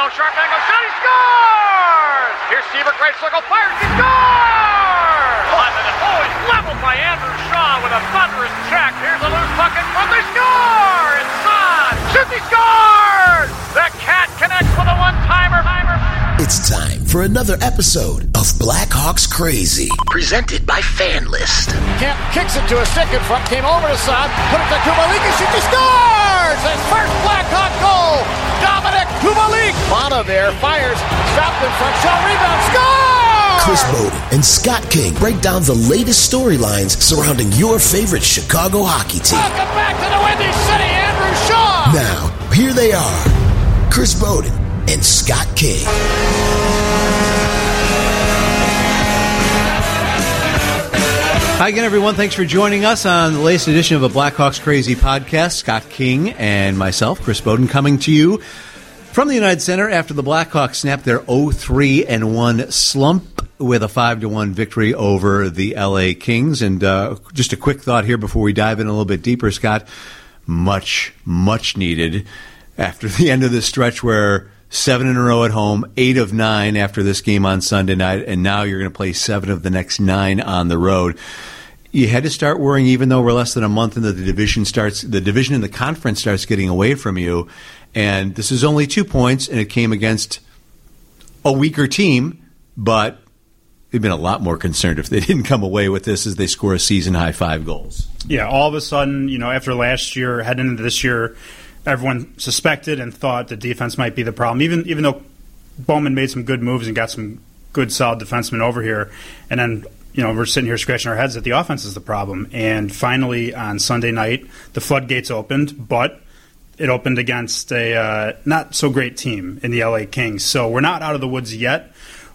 Zone. Sharp angle shot. He scores! Here's Seabrook right circle. Fires. He scores! Net. Oh, it's leveled by Andrew Shaw with a thunderous check. Here's a loose puck in front. They score! It's Son! Shoots. He scores! The It's time for another episode of Blackhawks Crazy, presented by FanLyst. Kemp kicks it to a stick in front. Came over to Son. Put it to Kubalik. He shoots. He scores! His first Blackhawk goal! Dominik Kubalik! Mana there fires. Stopped in front. Shot rebound. Score! Chris Bowden and Scott King break down the latest storylines surrounding your favorite Chicago hockey team. Welcome back to the Windy City, Andrew Shaw! Now, here they are Chris Bowden and Scott King. Hi again, everyone. Thanks for joining us on the latest edition of a Blackhawks Crazy podcast. Scott King and myself, Chris Bowden, coming to you from the United Center after the Blackhawks snapped their 0-3 and 1 slump with a 5 to 1 victory over the LA Kings. And uh, just a quick thought here before we dive in a little bit deeper, Scott. Much, much needed after the end of this stretch where seven in a row at home, eight of nine after this game on Sunday night, and now you're going to play seven of the next nine on the road. You had to start worrying, even though we're less than a month into the division starts. The division in the conference starts getting away from you, and this is only two points, and it came against a weaker team, but they've been a lot more concerned if they didn't come away with this as they score a season high five goals. Yeah, all of a sudden, you know, after last year, heading into this year, everyone suspected and thought the defense might be the problem. Even even though Bowman made some good moves and got some good solid defensemen over here, and then you know we're sitting here scratching our heads that the offense is the problem. And finally on Sunday night, the floodgates opened, but it opened against a uh, not so great team in the LA Kings. So we're not out of the woods yet.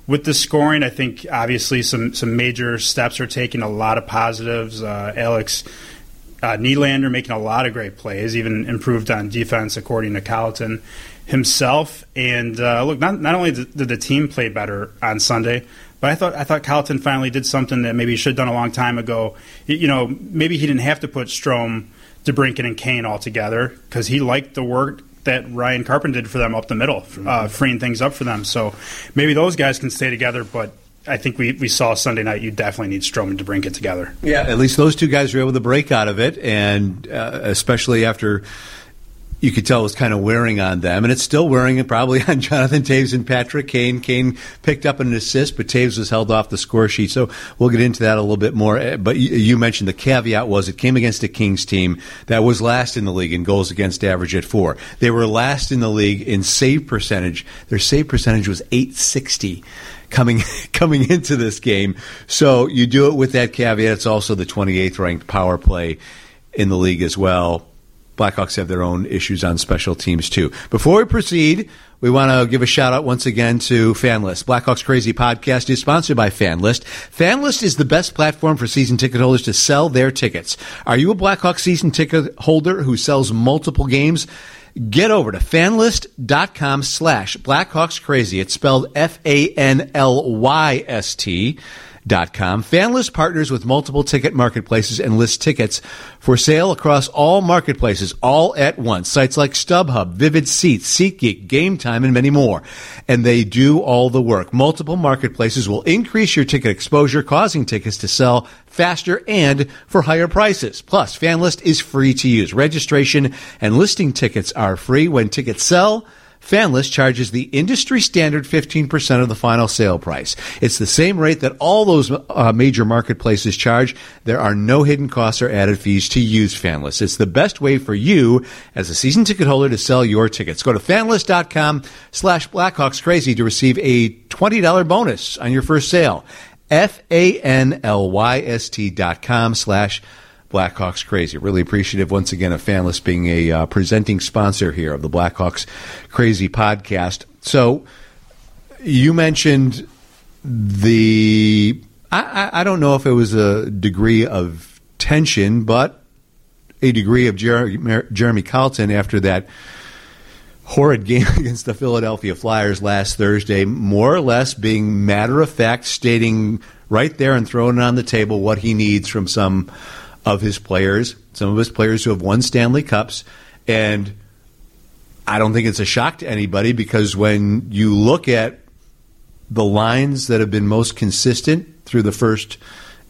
With the scoring, I think obviously some some major steps are taken. A lot of positives. Uh, Alex uh, Nylander making a lot of great plays, even improved on defense according to Colliton himself. And uh, look, not, not only did the team play better on Sunday, but I thought I thought Colliton finally did something that maybe he should have done a long time ago. You know, maybe he didn't have to put Strome, DeBrincat, and Kane all together because he liked the work that Ryan Carpenter did for them up the middle, uh, freeing things up for them. So maybe those guys can stay together, but I think we, we saw Sunday night. You definitely need Stroman to bring it together. Yeah, at least those two guys were able to break out of it, and uh, especially after you could tell it was kind of wearing on them, and it's still wearing it probably on Jonathan Toews and Patrick Kane. Kane picked up an assist, but Toews was held off the score sheet. So we'll get into that a little bit more. Uh, But you, you mentioned the caveat was it came against a Kings team that was last in the league in goals against average at four. They were last in the league in save percentage. Their save percentage was 860 coming coming into this game. So you do it with that caveat. It's also the 28th ranked power play in the league as well. Blackhawks have their own issues on special teams too. Before we proceed, we want to give a shout out once again to FanLyst. Blackhawks Crazy Podcast is sponsored by FanLyst. FanLyst is the best platform for season ticket holders to sell their tickets. Are you a Blackhawks season ticket holder who sells multiple games? Get over to fanlyst.com slash Blackhawks Crazy. It's spelled F-A-N-L-Y-S-T dot com. FanLyst partners with multiple ticket marketplaces and lists tickets for sale across all marketplaces all at once. Sites like StubHub, Vivid Seats, SeatGeek, GameTime, and many more. And they do all the work. Multiple marketplaces will increase your ticket exposure, causing tickets to sell faster and for higher prices. Plus, FanLyst is free to use. Registration and listing tickets are free when tickets sell. FanLyst charges the industry standard 15% of the final sale price. It's the same rate that all those uh, major marketplaces charge. There are no hidden costs or added fees to use FanLyst. It's the best way for you as a season ticket holder to sell your tickets. Go to fanlyst.com slash Blackhawks Crazy to receive a $20 bonus on your first sale. F-A-N-L-Y-S-T dot com slash Blackhawks Crazy. Really appreciative once again of FanLyst being a uh, presenting sponsor here of the Blackhawks Crazy podcast. So you mentioned the I, I, don't know if it was a degree of tension, but a degree of Jer- Jeremy Colliton after that horrid game against the Philadelphia Flyers last Thursday, more or less being matter of fact, stating right there and throwing it on the table what he needs from some of his players, some of his players who have won Stanley Cups. And I don't think it's a shock to anybody because when you look at the lines that have been most consistent through the first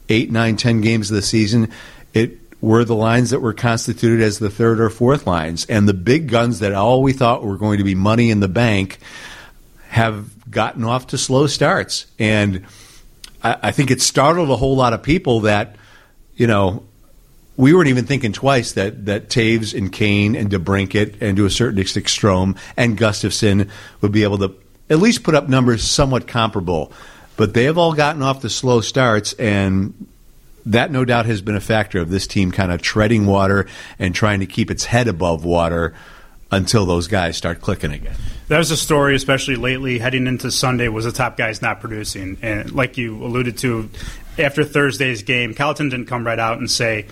eight, nine, ten games of the season, it were the lines that were constituted as the third or fourth lines. And the big guns that all we thought were going to be money in the bank have gotten off to slow starts. And I, I think it startled a whole lot of people that, you know, we weren't even thinking twice that, that Toews and Kane and DeBrincat and to a certain extent Strome and Gustafsson would be able to at least put up numbers somewhat comparable. But they have all gotten off the slow starts, and that no doubt has been a factor of this team kind of treading water and trying to keep its head above water until those guys start clicking again. That was a story, especially lately, heading into Sunday, was the top guys not producing. And like you alluded to, after Thursday's game, Colliton didn't come right out and say,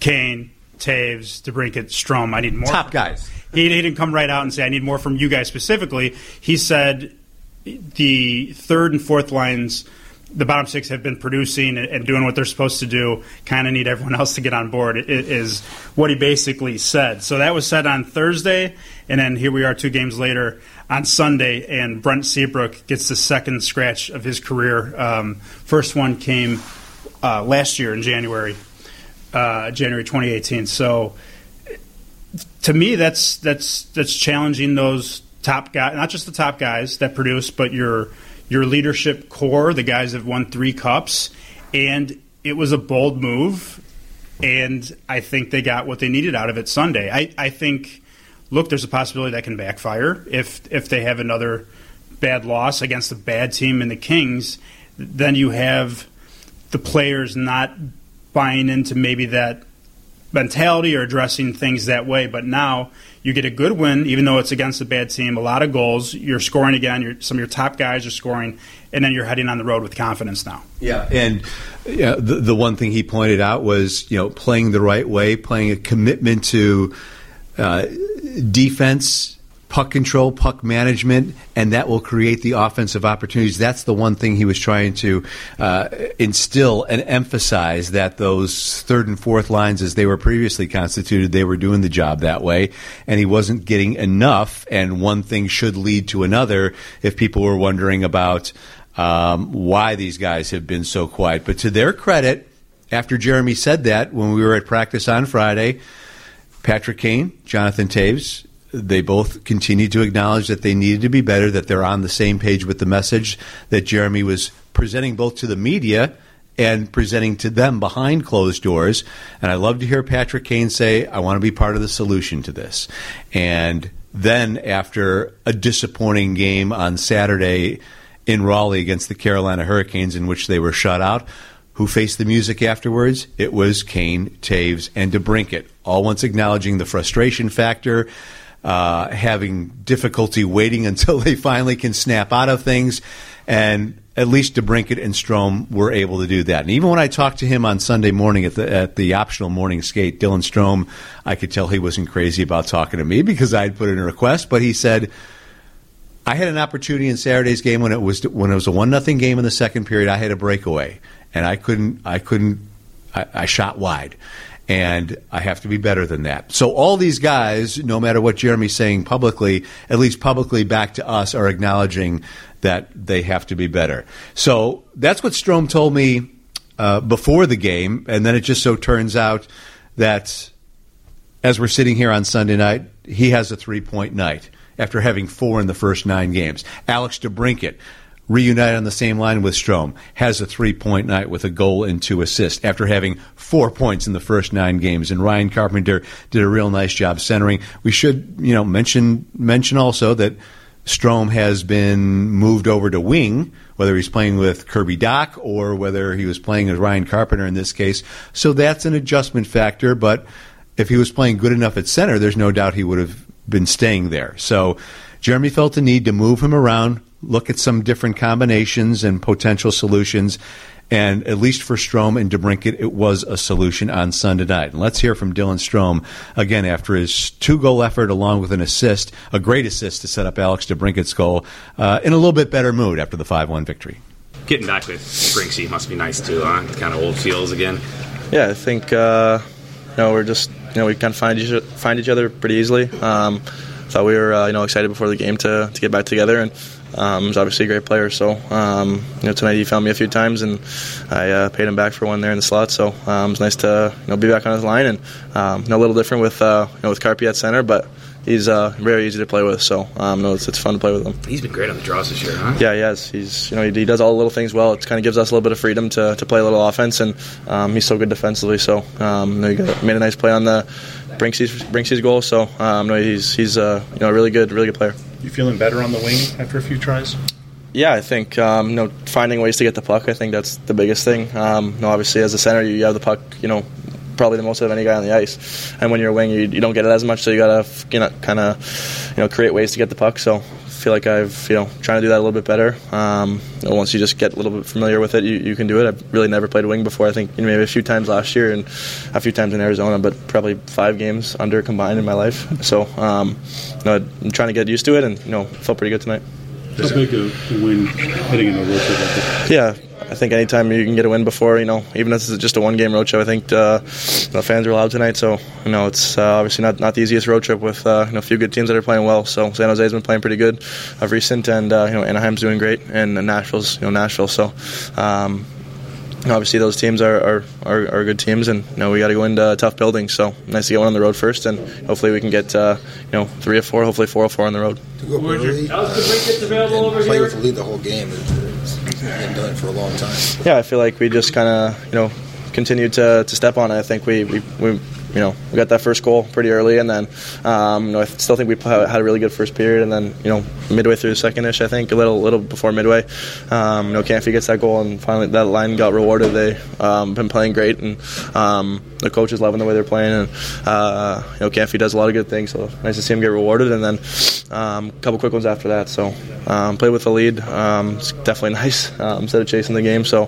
Kane, Toews, DeBrincat, Strome, I need more. Top guys. He, he didn't come right out and say, I need more from you guys specifically. He said the third and fourth lines – the bottom six have been producing and doing what they're supposed to do. Kind of need everyone else to get on board. Is what he basically said. So that was said on Thursday, and then here we are two games later on Sunday, and Brent Seabrook gets the second scratch of his career. Um, first one came uh, last year in January, uh, January 2018. So to me, that's that's that's challenging those top guys, not just the top guys that produce, but your your leadership core, the guys have won three cups, and it was a bold move, and I think they got what they needed out of it Sunday. I, I think, look, there's a possibility that can backfire if if they have another bad loss against a bad team in the Kings. Then you have the players not buying into maybe that mentality or addressing things that way. But now you get a good win, even though it's against a bad team. A lot of goals. You're scoring again. some of your top guys are scoring, and then you're heading on the road with confidence now. Yeah, and yeah, the the one thing he pointed out was you know playing the right way, playing a commitment to uh, defense puck control, puck management, and that will create the offensive opportunities. That's the one thing he was trying to uh, instill and emphasize that those third and fourth lines, as they were previously constituted, they were doing the job that way, and he wasn't getting enough. And one thing should lead to another. If people were wondering about um, why these guys have been so quiet, but to their credit, after Jeremy said that when we were at practice on Friday. Patrick Kane, Jonathan Toews, they both continued to acknowledge that they needed to be better, that they're on the same page with the message that Jeremy was presenting both to the media and presenting to them behind closed doors. And I love to hear Patrick Kane say, I want to be part of the solution to this. And then after a disappointing game on Saturday in Raleigh against the Carolina Hurricanes, in which they were shut out, who faced the music afterwards? It was Kane, Toews, and DeBrincat, all once acknowledging the frustration factor, uh, having difficulty waiting until they finally can snap out of things. And at least DeBrincat and Strome were able to do that. And even when I talked to him on Sunday morning at the at the optional morning skate, Dylan Strome, I could tell he wasn't crazy about talking to me because I had put in a request. But he said, "I had an opportunity in Saturday's game when it was when it was a one nothing game in the second period. I had a breakaway, and I couldn't I couldn't I, I shot wide." And I have to be better than that. So all these guys, no matter what Jeremy's saying publicly, at least publicly back to us, are acknowledging that they have to be better. So that's what Strome told me uh, before the game, and then it just so turns out that as we're sitting here on Sunday night, he has a three point night after having four in the first nine games. Alex DeBrincat reunited on the same line with Strome, has a three point night with a goal and two assists after having four points in the first nine games. And Ryan Carpenter did a real nice job centering. We should, you know, mention mention also that Strome has been moved over to wing, whether he's playing with Kirby Dach or whether he was playing as Ryan Carpenter in this case. So that's an adjustment factor, but if he was playing good enough at center, there's no doubt he would have been staying there. So Jeremy felt the need to move him around, look at some different combinations and potential solutions. And at least for Strome and DeBrincat, it was a solution on Sunday night. And let's hear from Dylan Strome again after his two goal effort, along with an assist, a great assist to set up Alex DeBrincat's goal, uh, in a little bit better mood after the 5 1 victory. Getting back with Brinksy must be nice too, huh? Kind of old feels again. Yeah, I think uh, you know we're just you know we kind of find each find each other pretty easily. Um, thought we were uh, you know excited before the game to, to get back together and um, he's obviously a great player. So um, you know tonight he found me a few times and I uh, paid him back for one there in the slot. So um, it's nice to you know be back on his line and um, you know, a little different with uh, you know with Carpy at center, but he's uh, very easy to play with. So um, no, it's, it's fun to play with him. He's been great on the draws this year, huh? Yeah, he has. He's you know he, he does all the little things well. It kind of gives us a little bit of freedom to, to play a little offense, and um, he's so good defensively. So um, you know, he made a nice play on the Brinksy's his goal. So um, no, he's he's uh, you know a really good really good player. You feeling better on the wing after a few tries? Yeah, I think um, you know finding ways to get the puck. I think that's the biggest thing. Um, you know, obviously as a center, you have the puck. You know, probably the most of any guy on the ice. And when you're a wing, you, you don't get it as much, so you gotta you know kind of you know create ways to get the puck. So feel like I've you know trying to do that a little bit better. Um, once you just get a little bit familiar with it, you, you can do it. I've really never played wing before. I think you know, maybe a few times last year and a few times in Arizona, but probably five games under combined in my life. So um, you know, I'm trying to get used to it, and you know, felt pretty good tonight. How big a win heading in a road trip this? Yeah, I think anytime you can get a win before, you know, even if it's just a one game road trip, I think uh, the fans are allowed tonight. So, you know, it's uh, obviously not, not the easiest road trip with uh, you know, a few good teams that are playing well. So, San Jose's been playing pretty good of recent, and, uh, you know, Anaheim's doing great, and Nashville's, you know, Nashville. So, um, obviously those teams are, are, are, are, good teams, and you know we got to go into tough buildings. So nice to get one on the road first, and hopefully we can get uh, you know three or four, hopefully four or four on the road. To go early and play with the lead the whole game. It's, it's been done it for a long time. Yeah, I feel like we just kind of you know continued to, to step on it. I think we, we, we you know, we got that first goal pretty early, and then um, you know, I still think we had a really good first period, and then you know, midway through the second-ish, I think a little little before midway, um, you know, Kampfy gets that goal, and finally that line got rewarded. They um, been playing great, and um, the coach is loving the way they're playing, and uh, you know, Kampfy does a lot of good things, so nice to see him get rewarded, and then um, a couple quick ones after that. So um, with the lead, um, it's definitely nice um, instead of chasing the game. So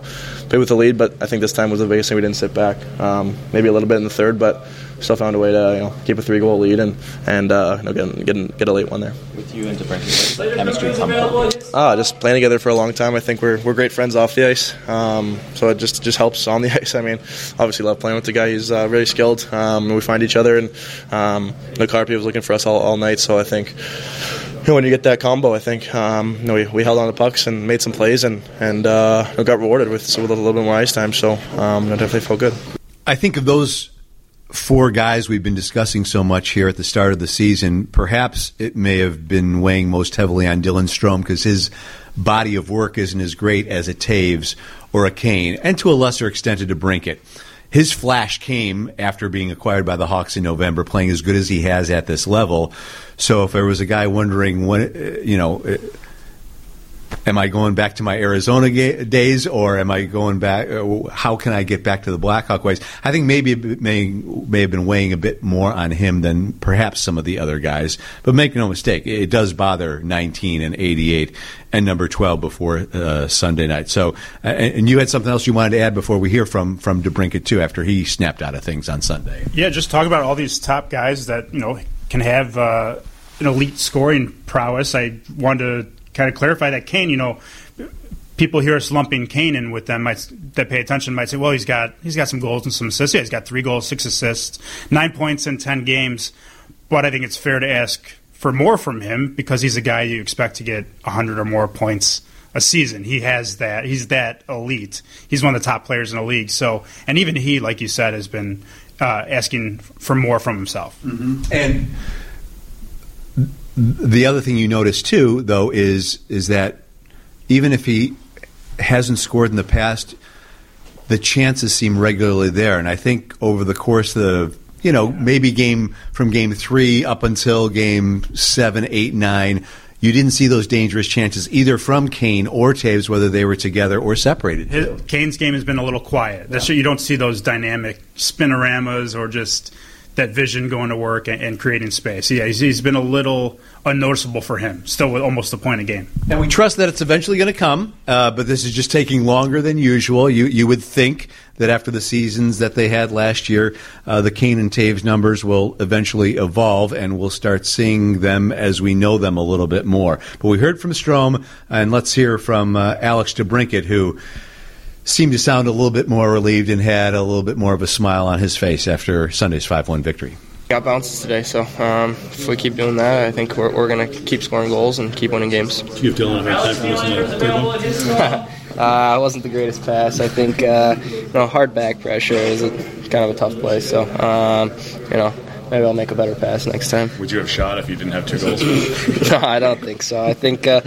played with the lead, but I think this time was the biggest thing. We didn't sit back, um, maybe a little bit in the third, but still found a way to you know, keep a three goal lead and and uh, you know, get, get, get a late one there. With you and DeBrincat, chemistry come from? Ah, just playing together for a long time. I think we're, we're great friends off the ice, um, so it just just helps on the ice. I mean, obviously love playing with the guy. He's uh, really skilled. Um, we find each other, and um, the Carpy was looking for us all, all night. So I think when you get that combo, I think um, you know, we, we held on the pucks and made some plays and and uh, got rewarded with, with a little bit more ice time. So um, it definitely felt good. I think of those four guys we've been discussing so much here at the start of the season, perhaps it may have been weighing most heavily on Dylan Strome because his body of work isn't as great as a Toews or a Kane, and to a lesser extent a DeBrincat. His flash came after being acquired by the Hawks in November, playing as good as he has at this level. So if there was a guy wondering when, you know, am I going back to my Arizona ga- days or am I going back? Uh, how can I get back to the Blackhawk ways? I think maybe it may, may have been weighing a bit more on him than perhaps some of the other guys. But make no mistake, it does bother 19 and 88 and number 12 before uh, Sunday night. So, uh, and you had something else you wanted to add before we hear from from DeBrincat too after he snapped out of things on Sunday. Yeah, just talk about all these top guys that you know can have uh, an elite scoring prowess. I wanted to kind of clarify that Kane, you know, people hear us lumping Kane in with them might that pay attention might say, well, he's got he's got some goals and some assists. Yeah, he's got three goals, six assists, nine points in ten games. But I think it's fair to ask for more from him because he's a guy you expect to get hundred or more points a season. He has that. He's that elite. He's one of the top players in the league. So, and even he, like you said, has been uh, asking for more from himself. Mm-hmm. And the other thing you notice too, though, is is that even if he hasn't scored in the past, the chances seem regularly there. And I think over the course of the you know maybe game from game three up until game seven, eight, nine. You didn't see those dangerous chances either from Kane or Toews, whether they were together or separated. His, Kane's game has been a little quiet. That's Yeah. you don't see those dynamic spinoramas or just that vision going to work and, and creating space. Yeah, he's, he's been a little unnoticeable for him, still with almost a point a game. And we trust that it's eventually going to come, uh, but this is just taking longer than usual. You you would think that after the seasons that they had last year, uh, the Kane and Toews numbers will eventually evolve, and we'll start seeing them as we know them a little bit more. But we heard from Strome, and let's hear from uh, Alex DeBrincat, who seemed to sound a little bit more relieved and had a little bit more of a smile on his face after Sunday's 5 1 victory. Got bounces today, so um, if we keep doing that, I think we're, we're going to keep scoring goals and keep winning games. Did you give Dylan a hard time for this uh, it wasn't the greatest pass. I think uh, you know hard back pressure is a, kind of a tough play. So um, you know maybe I'll make a better pass next time. Would you have shot if you didn't have two goals? no, I don't think so. I think uh,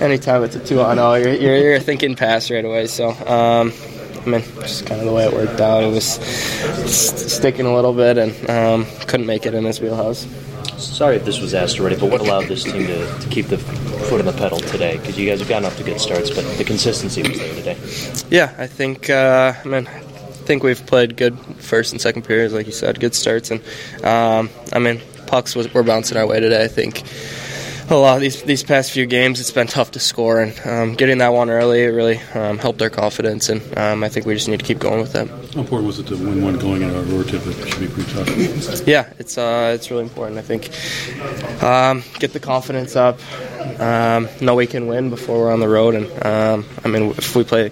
anytime it's a two on zero, you're, you're, you're, thinking pass right away. So. Um, I mean, just kind of the way it worked out. It was sticking a little bit and um, couldn't make it in his wheelhouse. Sorry if this was asked already, but what allowed this team to, to keep the foot on the pedal today? Because you guys have gotten off to good starts, but the consistency was there today. Yeah, I think. Uh, I mean, I think we've played good first and second periods, like you said, good starts, and um, I mean, pucks was, were bouncing our way today. I think a lot of these these past few games, it's been tough to score, and um, getting that one early it really um, helped our confidence, and um, I think we just need to keep going with that. How important was it to win one going in a road trip? It should be pretty tough. Yeah, it's uh, it's really important. I think um, get the confidence up, um, know we can win before we're on the road, and um, I mean if we play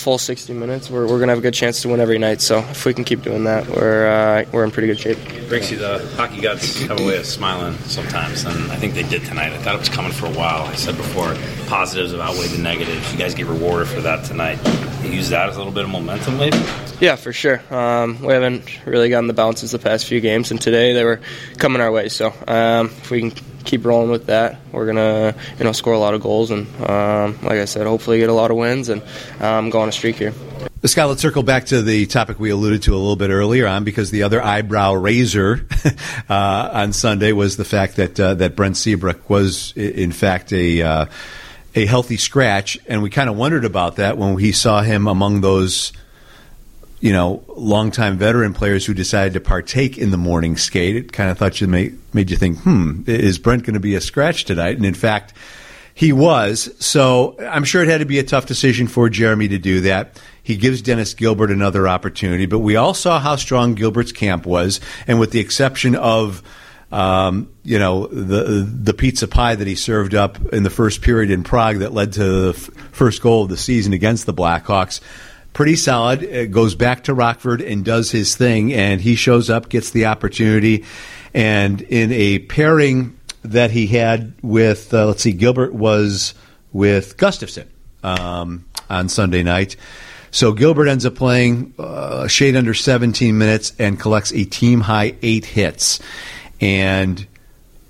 full 60 minutes, we're, we're going to have a good chance to win every night. So if we can keep doing that, we're uh, we're in pretty good shape. Brixie, the hockey gods have a way of smiling sometimes, and I think they did tonight. I thought it was coming for a while. I said before, positives have outweighed the negatives. You guys get rewarded for that tonight. You use that as a little bit of momentum, maybe. Yeah, for sure. Um, we haven't really gotten the bounces the past few games, and today they were coming our way. So um, if we can keep rolling with that. We're gonna, you know, score a lot of goals, and um, like I said, hopefully get a lot of wins and um, go on a streak here. Scott, let's circle back to the topic we alluded to a little bit earlier on, because the other eyebrow raiser uh, on Sunday was the fact that uh, that Brent Seabrook was, in fact, a uh, a healthy scratch, and we kind of wondered about that when we saw him among those you know, longtime veteran players who decided to partake in the morning skate. It kind of thought you made, made you think, hmm, is Brent going to be a scratch tonight? And in fact, he was. So I'm sure it had to be a tough decision for Jeremy to do that. He gives Dennis Gilbert another opportunity, but we all saw how strong Gilbert's camp was, and with the exception of um, you know the the pizza pie that he served up in the first period in Prague that led to the f- first goal of the season against the Blackhawks pretty solid. Goes back to Rockford and does his thing, and he shows up, gets the opportunity, and in a pairing that he had with, uh, let's see, Gilbert was with Gustafsson um, on Sunday night. So Gilbert ends up playing uh, shade under 17 minutes and collects a team high eight hits, and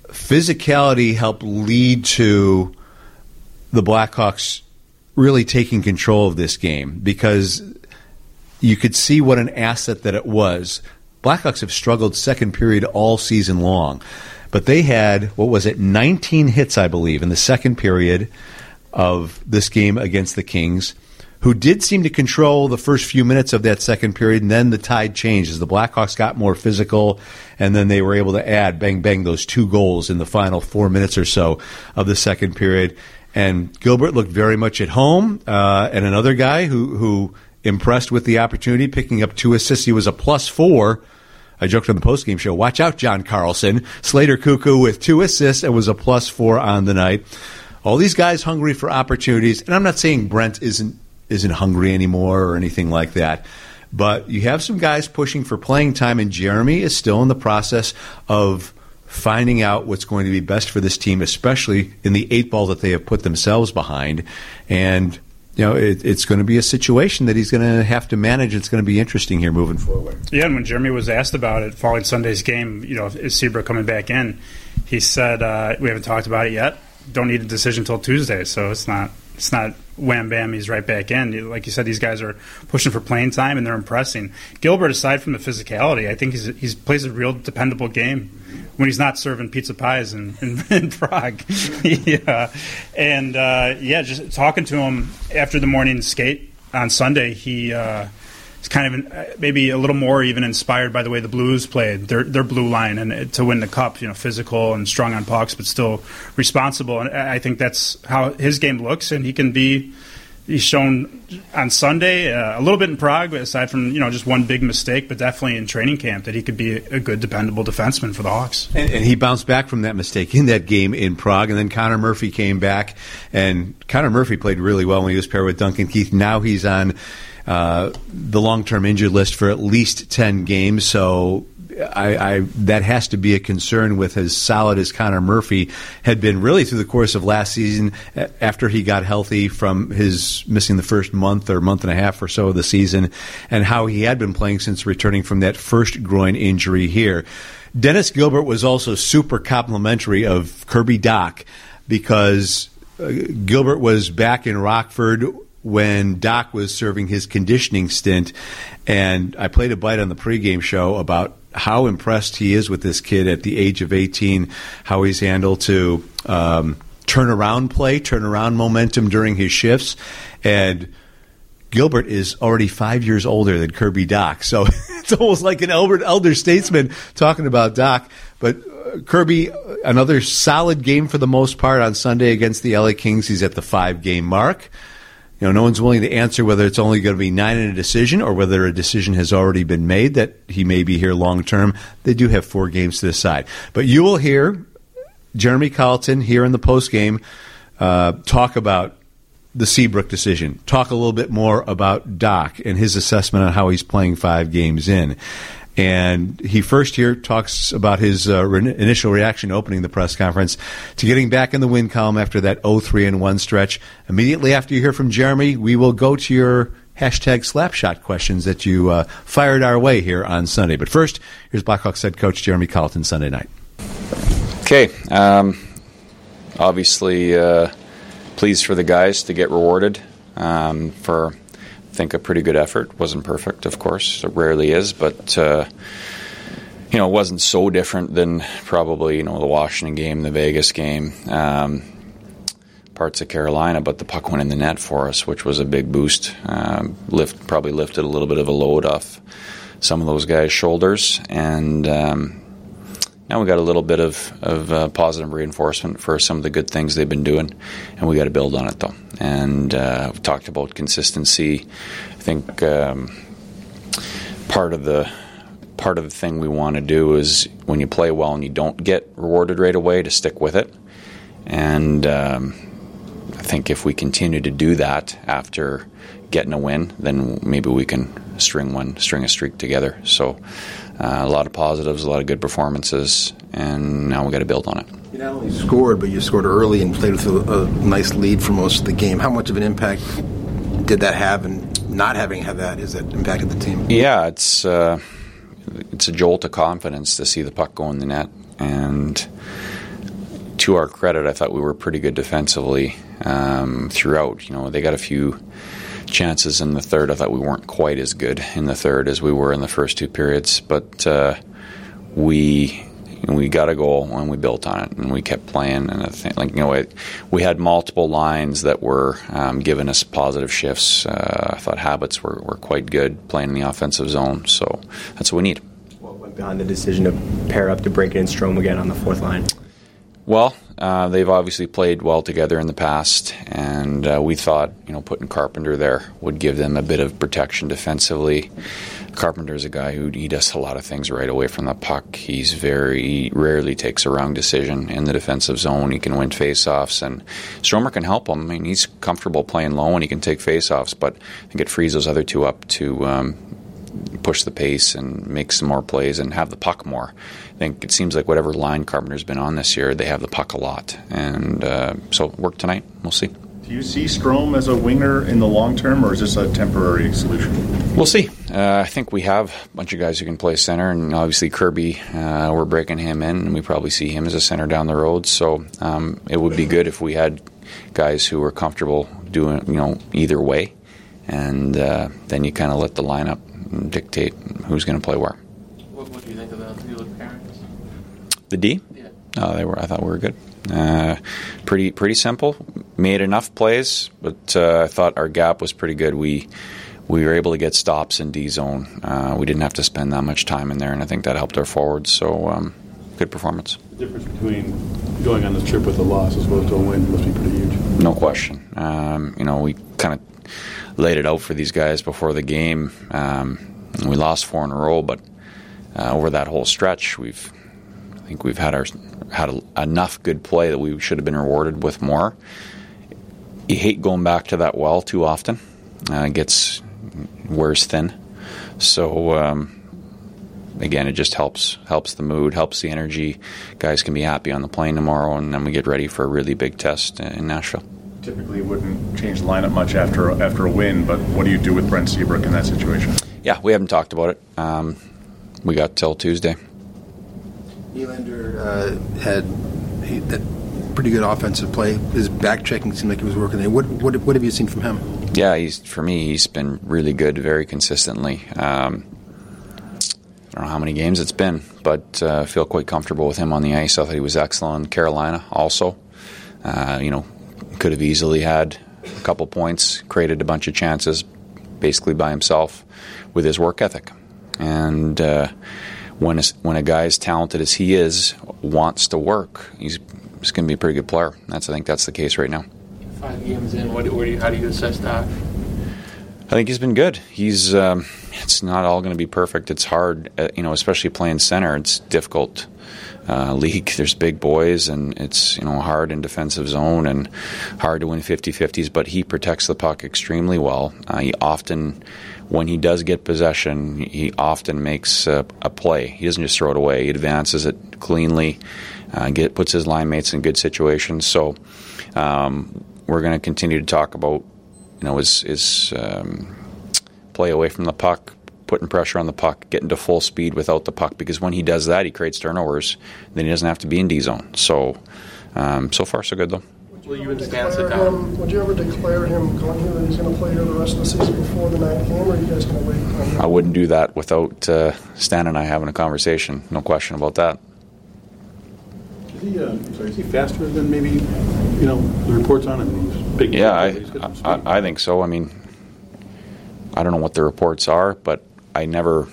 physicality helped lead to the Blackhawks really taking control of this game because you could see what an asset that it was. Blackhawks have struggled second period all season long, but they had what was it 19 hits I believe in the second period of this game against the Kings who did seem to control the first few minutes of that second period, and then the tide changed as the Blackhawks got more physical, and then they were able to add bang bang those two goals in the final four minutes or so of the second period. And Gilbert looked very much at home. Uh, and another guy who, who impressed with the opportunity, picking up two assists. He was a plus four. I joked on the postgame show, watch out, John Carlson. Slater Koekkoek with two assists and was a plus four on the night. All these guys hungry for opportunities. And I'm not saying Brent isn't, isn't hungry anymore or anything like that. But you have some guys pushing for playing time, and Jeremy is still in the process of finding out what's going to be best for this team, especially in the eight ball that they have put themselves behind. And you know, it, it's going to be a situation that he's going to have to manage. It's going to be interesting here moving forward. Yeah, and when Jeremy was asked about it following Sunday's game, you know, is Seabrook coming back in? He said, uh, "We haven't talked about it yet. Don't need a decision until Tuesday, so it's not it's not wham bam he's right back in. Like you said, these guys are pushing for playing time and they're impressing. Gilbert, aside from the physicality, I think he's he's plays a real dependable game when he's not serving pizza pies in, in, in Prague. yeah, and uh, yeah, just talking to him after the morning skate on Sunday, he. Uh, it's kind of uh, maybe a little more even inspired by the way the Blues played their their blue line and uh, to win the cup. You know, physical and strong on pucks, but still responsible. And I think that's how his game looks, and he can be he's shown on Sunday uh, a little bit in Prague, aside from you know just one big mistake, but definitely in training camp that he could be a good, dependable defenseman for the Hawks. And, and, he bounced back from that mistake in that game in Prague, and then Connor Murphy came back, and Connor Murphy played really well when he was paired with Duncan Keith. Now he's on. The long-term injured list for at least ten games, so I, I, that has to be a concern with as solid as Connor Murphy had been really through the course of last season after he got healthy from his missing the first month or month and a half or so of the season and how he had been playing since returning from that first groin injury here. Dennis Gilbert was also super complimentary of Kirby Dach because uh, Gilbert was back in Rockford when Dach was serving his conditioning stint, and I played a bite on the pregame show about how impressed he is with this kid at the age of 18, how he's handled to um, turn around play, turn around momentum during his shifts. And Gilbert is already five years older than Kirby Dach, So it's almost like an elder, elder statesman talking about Dach. But uh, Kirby, another solid game for the most part on Sunday against the LA Kings. He's at the five game mark. You know, no one's willing to answer whether it's only going to be nine in a decision or whether a decision has already been made that he may be here long term. They do have four games to decide. But you will hear Jeremy Colliton here in the post game uh, talk about the Seabrook decision. Talk a little bit more about Dach and his assessment on how he's playing five games in. And he first here talks about his uh, re- initial reaction opening the press conference to getting back in the win column after that 0-3 and 1 stretch. Immediately after you hear from Jeremy, we will go to your hashtag slapshot questions that you uh, fired our way here on Sunday. But first, here's Blackhawks head coach Jeremy Colliton Sunday night. Okay. Um, obviously, uh, pleased for the guys to get rewarded um, for think a pretty good effort. wasn't perfect, of course. It rarely is, but uh, you know, it wasn't so different than probably you know the Washington game, the Vegas game, um, parts of Carolina. But the puck went in the net for us, which was a big boost. Um, lift probably lifted a little bit of a load off some of those guys' shoulders, and um, now we got a little bit of, of uh, positive reinforcement for some of the good things they've been doing, and we got to build on it though. And uh, we've talked about consistency. I think um, part of the part of the thing we want to do is when you play well and you don't get rewarded right away, to stick with it. And um, I think if we continue to do that after getting a win, then maybe we can string one, string a streak together. So a lot of positives, a lot of good performances, and now we got to build on it. You not only scored, but you scored early and played with a, a, nice lead for most of the game. How much of an impact did that have, and not having had that, has that impacted the team? Yeah, it's uh, it's a jolt of confidence to see the puck go in the net, and to our credit, I thought we were pretty good defensively um, throughout. You know, they got a few chances in the third. I thought we weren't quite as good in the third as we were in the first two periods, but uh, we we got a goal and we built on it and we kept playing. And I think, like you know, it, we had multiple lines that were um, giving us positive shifts. Uh, I thought habits were, were quite good playing in the offensive zone, so that's what we need. What went behind the decision to pair up to break in Strome again on the fourth line? Well, uh, they've obviously played well together in the past, and uh, we thought you know putting Carpenter there would give them a bit of protection defensively. Carpenter is a guy who he does a lot of things right away from the puck. He's very he rarely takes a wrong decision in the defensive zone. He can win faceoffs, and Stromer can help him. I mean, he's comfortable playing low and he can take faceoffs, but I think it frees those other two up to um, push the pace and make some more plays and have the puck more. I think it seems like whatever line Carpenter's been on this year, they have the puck a lot. And uh, so work tonight. We'll see. Do you see Strome as a winger in the long term, or is this a temporary solution? We'll see. Uh, I think we have a bunch of guys who can play center, and obviously Kirby, uh, we're breaking him in, and we probably see him as a center down the road. So um, it would be good if we had guys who were comfortable doing, you know, either way, and uh, then you kind of let the lineup dictate who's going to play where. What, what, do you think about the pairings? The D? Yeah. Oh, they were. I thought we were good. Uh, pretty pretty simple. Made enough plays, but uh, I thought our gap was pretty good. We we were able to get stops in D zone. Uh, we didn't have to spend that much time in there, and I think that helped our forwards. So, um, good performance. The difference between going on this trip with a loss as well as a win must be pretty huge. No question. Um, you know, we kind of laid it out for these guys before the game. Um, we lost four in a row, but uh, over that whole stretch, we've think we've had our had a, enough good play that we should have been rewarded with more. You hate going back to that well too often. Uh, it gets wears thin. So um, again, it just helps helps the mood, helps the energy. Guys can be happy on the plane tomorrow, and then we get ready for a really big test in Nashville. Typically, wouldn't change the lineup much after after a win, but what do you do with Brent Seabrook in that situation? Yeah, we haven't talked about it. Um, we got till Tuesday. Nylander uh, had he, that pretty good offensive play. His back checking seemed like he was working. What, what, what have you seen from him? Yeah, he's for me. He's been really good, very consistently. Um, I don't know how many games it's been, but uh, I feel quite comfortable with him on the ice. I thought he was excellent in Carolina. Also, uh, you know, could have easily had a couple points, created a bunch of chances, basically by himself with his work ethic. And uh, when a, when a guy as talented as he is wants to work, he's, he's going to be a pretty good player. That's I think that's the case right now. Five games in, what, do you, how do you assess that? I think he's been good. He's um, it's not all going to be perfect. It's hard, uh, you know, especially playing center. It's difficult uh, league. There's big boys, and it's you know hard in defensive zone and hard to win 50-50s. But he protects the puck extremely well. Uh, he often, when he does get possession, he often makes a, a, play. He doesn't just throw it away. He advances it cleanly, uh, get puts his line mates in good situations. So um, we're going to continue to talk about you know his his um, play away from the puck, putting pressure on the puck, getting to full speed without the puck. Because when he does that, he creates turnovers. Then he doesn't have to be in D zone. So, um, so far so good though. Will you and Stan sit down? Him, would you ever declare him going here that he's going to play here the rest of the season before the ninth game, or are you guys going to wait? I wouldn't do that without uh, Stan and I having a conversation. No question about that. Is he, uh, sorry, is he faster than maybe you know the reports on him? He's big. Yeah, I, I, I think so. I mean, I don't know what the reports are, but I never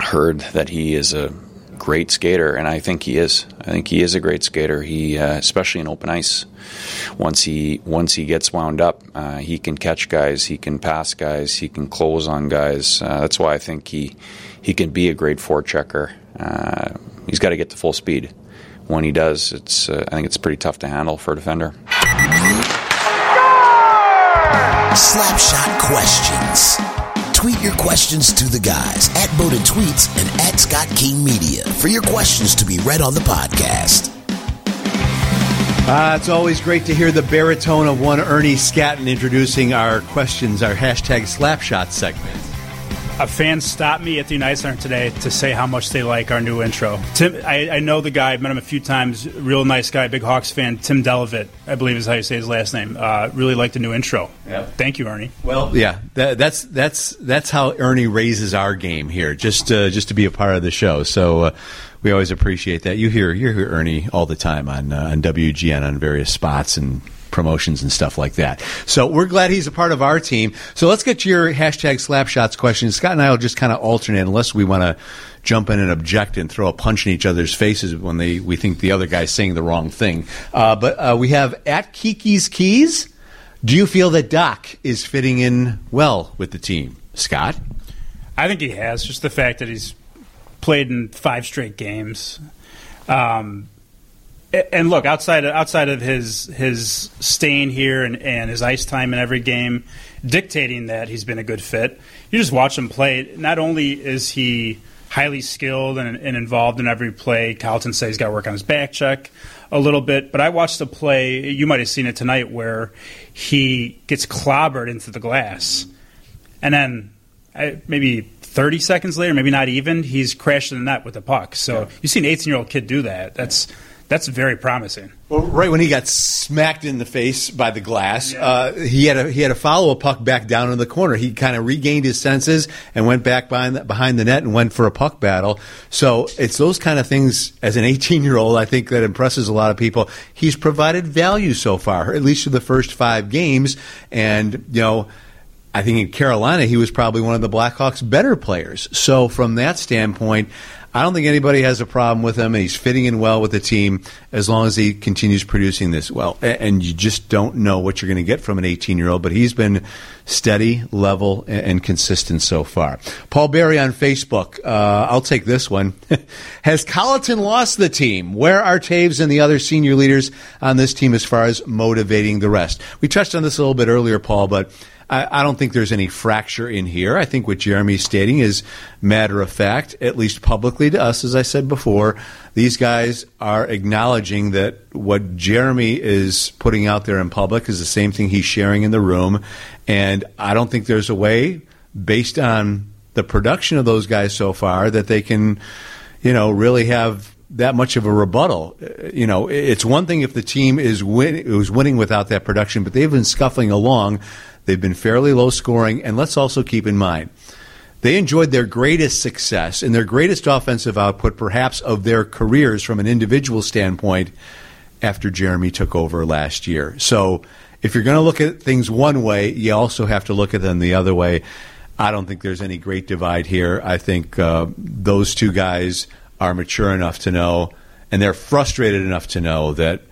heard that he is a great skater, and I think he is. I think he is a great skater. He, uh, especially in open ice, once he once he gets wound up, uh, he can catch guys, he can pass guys, he can close on guys. Uh, that's why I think he he can be a great forechecker. Uh, he's got to get to full speed. When he does, it's uh, I think it's pretty tough to handle for a defender. Slapshot questions. Tweet your questions to the guys at Bowden Tweets and at Scott King Media for your questions to be read on the podcast. Uh, it's always great to hear the baritone of one Ernie Scatton introducing our questions, our hashtag Slapshot segment a fan stopped me at the United Center today to say how much they like our new intro. Tim, I, I know the guy. I've met him a few times. Real nice guy, big Hawks fan. Tim Delavitt, I believe is how you say his last name. Uh, really liked the new intro. Yeah. Thank you, Ernie. Well, yeah, that, that's that's that's how Ernie raises our game here, just uh, just to be a part of the show. So. Uh, we always appreciate that. You hear you hear Ernie all the time on uh, on WGN on various spots and promotions and stuff like that. So we're glad he's a part of our team. So let's get to your hashtag slapshots questions. Scott and I will just kind of alternate unless we want to jump in and object and throw a punch in each other's faces when they we think the other guy's saying the wrong thing. Uh, but uh, we have at Kiki's Keys. Do you feel that Dach is fitting in well with the team, Scott? I think he has. Just the fact that he's played in five straight games. Um, and look outside of, outside of his his staying here and, and his ice time in every game, dictating that he's been a good fit. You just watch him play. Not only is he highly skilled and, and involved in every play. Colliton says he's got to work on his back check a little bit, but I watched a play. You might have seen it tonight where he gets clobbered into the glass, and then maybe 30 seconds later, maybe not even, he's crashed in the net with the puck. So yeah. you see an 18 year old kid do that. That's that's very promising. Well, right when he got smacked in the face by the glass, yeah. uh, he had a he had to follow a puck back down in the corner. He kind of regained his senses and went back behind the, behind the net and went for a puck battle. So it's those kind of things as an 18 year old, I think that impresses a lot of people. He's provided value so far, at least for the first five games, and you know. I think in Carolina, he was probably one of the Blackhawks' better players. So, from that standpoint, I don't think anybody has a problem with him, he's fitting in well with the team as long as he continues producing this well. And you just don't know what you're going to get from an 18 year old, but he's been steady, level, and consistent so far. Paul Berry on Facebook. Uh, I'll take this one. Has Colliton lost the team? Where are Toews and the other senior leaders on this team as far as motivating the rest? We touched on this a little bit earlier, Paul, but I, I don't think there's any fracture in here. I think what Jeremy's stating is matter of fact, at least publicly to us, as I said before. These guys are acknowledging that what Jeremy is putting out there in public is the same thing he's sharing in the room. And I don't think there's a way, based on the production of those guys so far, that they can, you know, really have that much of a rebuttal. You know, it's one thing if the team is win- is winning without that production, but they've been scuffling along. They've been fairly low scoring, and let's also keep in mind they enjoyed their greatest success and their greatest offensive output, perhaps of their careers from an individual standpoint, after Jeremy took over last year. So, if you're going to look at things one way, you also have to look at them the other way. I don't think there's any great divide here. I think uh, those two guys are mature enough to know, and they're frustrated enough to know that